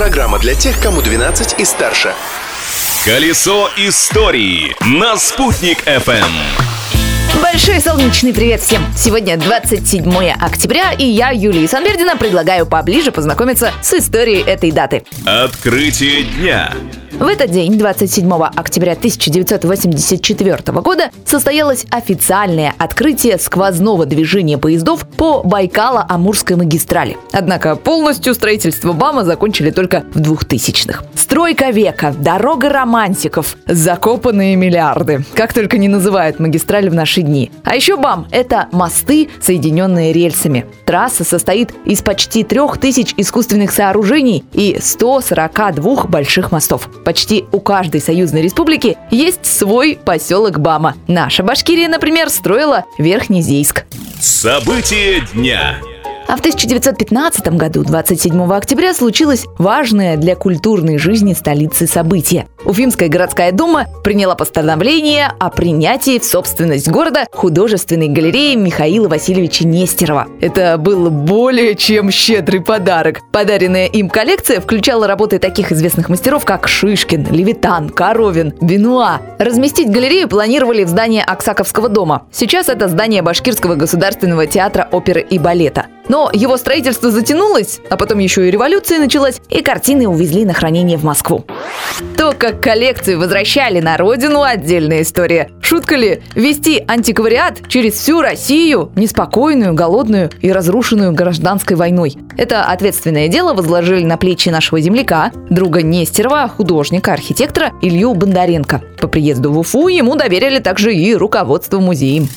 Программа для тех, кому 12 и старше. Колесо истории на «Спутник FM. Большой солнечный привет всем! Сегодня 27 октября, и я, Юлия Санбердина, предлагаю поближе познакомиться с историей этой даты. Открытие дня. В этот день, 27 октября 1984 года, состоялось официальное открытие сквозного движения поездов по Байкало-Амурской магистрали. Однако полностью строительство БАМа закончили только в 2000-х. Стройка века, дорога романтиков, закопанные миллиарды. Как только не называют магистраль в наши дни. А еще БАМ – это мосты, соединенные рельсами. Трасса состоит из почти трех тысяч искусственных сооружений и 142 больших мостов. Почти у каждой союзной республики есть свой поселок Бама. Наша Башкирия, например, строила Верхнезейск. События дня. А в 1915 году, 27 октября, случилось важное для культурной жизни столицы событие. Уфимская городская дума приняла постановление о принятии в собственность города художественной галереи Михаила Васильевича Нестерова. Это был более чем щедрый подарок. Подаренная им коллекция включала работы таких известных мастеров, как Шишкин, Левитан, Коровин, Бенуа. Разместить галерею планировали в здании Аксаковского дома. Сейчас это здание Башкирского государственного театра оперы и балета. Но его строительство затянулось, а потом еще и революция началась, и картины увезли на хранение в Москву. Как коллекцию возвращали на родину, отдельная история. Шутка ли вести антиквариат через всю Россию, неспокойную, голодную и разрушенную гражданской войной? Это ответственное дело возложили на плечи нашего земляка, друга Нестерова, художника, архитектора Илью Бондаренко. По приезду в Уфу ему доверили также и руководство музеем.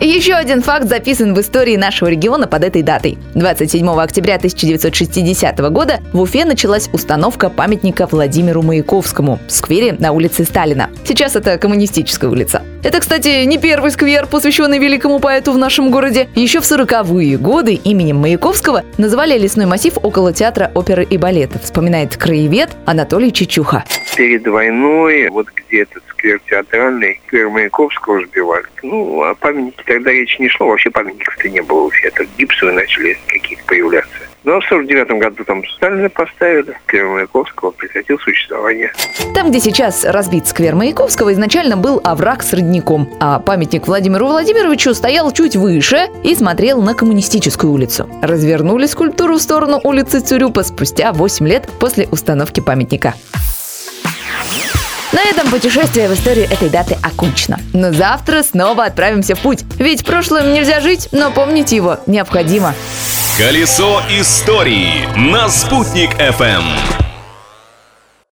Еще один факт записан в истории нашего региона под этой датой. 27 октября 1960 года в Уфе началась установка памятника Владимиру Маяковскому в сквере на улице Сталина. Сейчас это коммунистическая улица. Это, кстати, не первый сквер, посвященный великому поэту в нашем городе. Еще в 40-е годы именем Маяковского называли лесной массив около театра оперы и балета, вспоминает краевед Анатолий Чечуха. Перед войной, вот где этот сквер театральный, сквер Маяковского сбивали. Ну, о памятнике тогда речи не шло, вообще памятников-то не было вообще. Это гипсовые начали какие-то появляться. Ну, а в 49 году там Сталина поставили, сквер Маяковского прекратил существование. Там, где сейчас разбит сквер Маяковского, изначально был овраг с родником, а памятник Владимиру Владимировичу стоял чуть выше и смотрел на коммунистическую улицу. Развернули скульптуру в сторону улицы Цюрюпа спустя 8 лет после установки памятника. На этом путешествие в историю этой даты окончено. Но завтра снова отправимся в путь. Ведь прошлым нельзя жить, но помнить его необходимо. Колесо истории на «Спутник FM.